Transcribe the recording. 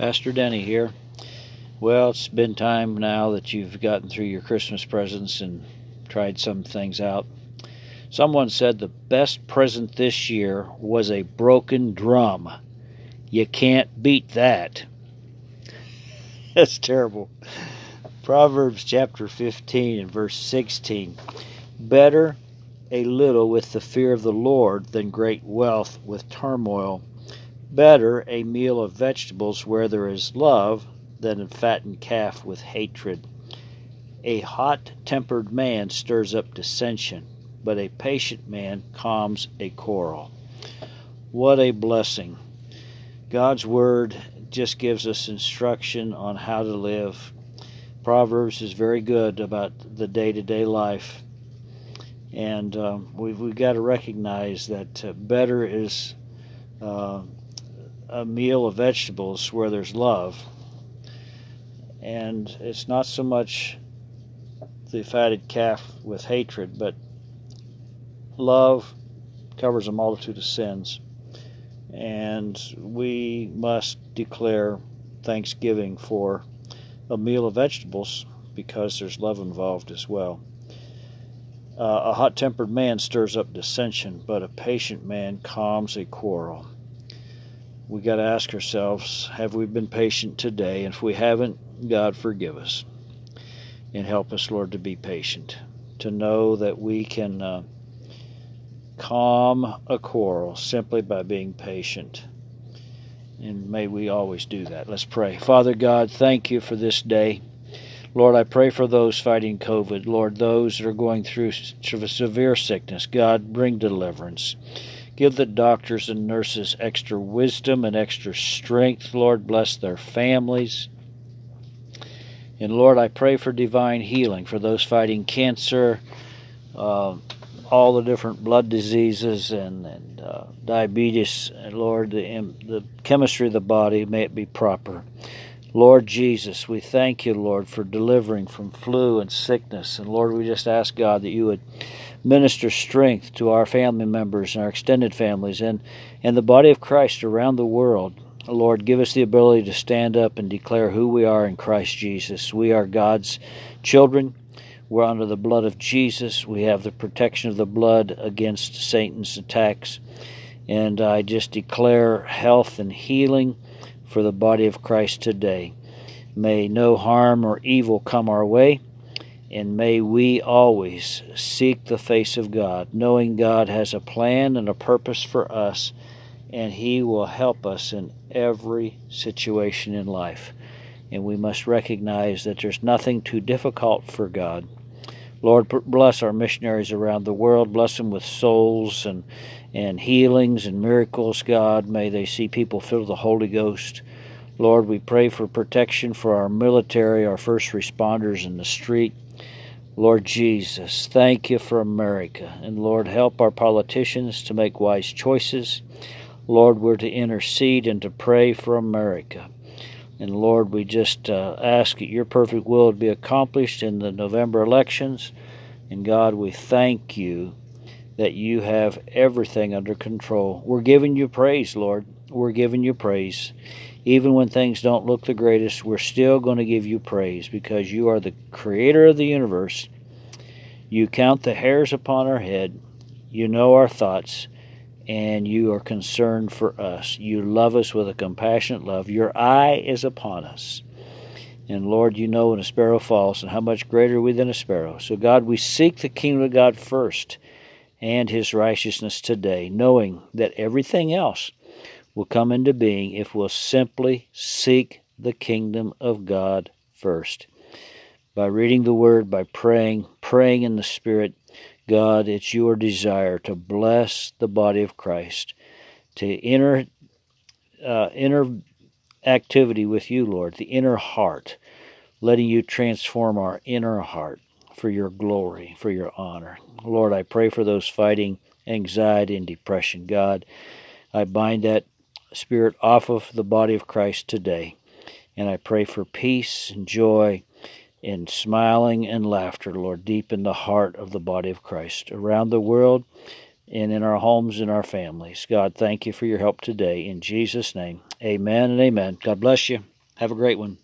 Pastor Denny here. Well, it's been time now that you've gotten through your Christmas presents and tried some things out. Someone said the best present this year was a broken drum. You can't beat that. That's terrible. Proverbs chapter 15 and verse 16. Better a little with the fear of the Lord than great wealth with turmoil. Better a meal of vegetables where there is love than a fattened calf with hatred. A hot tempered man stirs up dissension, but a patient man calms a quarrel. What a blessing! God's Word just gives us instruction on how to live. Proverbs is very good about the day to day life. And um, we've, we've got to recognize that uh, better is uh, a meal of vegetables where there's love. And it's not so much the fatted calf with hatred, but love covers a multitude of sins. And we must declare thanksgiving for a meal of vegetables because there's love involved as well. Uh, a hot tempered man stirs up dissension, but a patient man calms a quarrel we got to ask ourselves have we been patient today? And if we haven't, God forgive us. And help us, Lord, to be patient, to know that we can uh, calm a quarrel simply by being patient. And may we always do that. Let's pray. Father God, thank you for this day. Lord, I pray for those fighting COVID. Lord, those that are going through severe sickness. God, bring deliverance. Give the doctors and nurses extra wisdom and extra strength. Lord, bless their families. And Lord, I pray for divine healing for those fighting cancer, uh, all the different blood diseases and, and uh, diabetes. And Lord, the, the chemistry of the body, may it be proper. Lord Jesus, we thank you, Lord, for delivering from flu and sickness. And Lord, we just ask God that you would minister strength to our family members and our extended families and, and the body of Christ around the world. Lord, give us the ability to stand up and declare who we are in Christ Jesus. We are God's children. We're under the blood of Jesus. We have the protection of the blood against Satan's attacks. And I just declare health and healing for the body of Christ today. May no harm or evil come our way and may we always seek the face of God, knowing God has a plan and a purpose for us, and He will help us in every situation in life. And we must recognize that there's nothing too difficult for God. Lord, bless our missionaries around the world. Bless them with souls and, and healings and miracles, God. May they see people filled with the Holy Ghost. Lord, we pray for protection for our military, our first responders in the street. Lord Jesus, thank you for America. And Lord, help our politicians to make wise choices. Lord, we're to intercede and to pray for America. And Lord, we just uh, ask that your perfect will would be accomplished in the November elections. And God, we thank you that you have everything under control. We're giving you praise, Lord. We're giving you praise. Even when things don't look the greatest, we're still going to give you praise because you are the creator of the universe. You count the hairs upon our head. You know our thoughts, and you are concerned for us. You love us with a compassionate love. Your eye is upon us. And Lord, you know when a sparrow falls and how much greater are we than a sparrow. So, God, we seek the kingdom of God first and his righteousness today, knowing that everything else will come into being if we'll simply seek the kingdom of God first. By reading the Word, by praying, praying in the Spirit, God, it's your desire to bless the body of Christ, to inner, uh, inner activity with you, Lord, the inner heart, letting you transform our inner heart for your glory, for your honor. Lord, I pray for those fighting anxiety and depression. God, I bind that spirit off of the body of Christ today. And I pray for peace and joy and smiling and laughter, Lord, deep in the heart of the body of Christ around the world and in our homes and our families. God, thank you for your help today. In Jesus' name, Amen and amen. God bless you. Have a great one.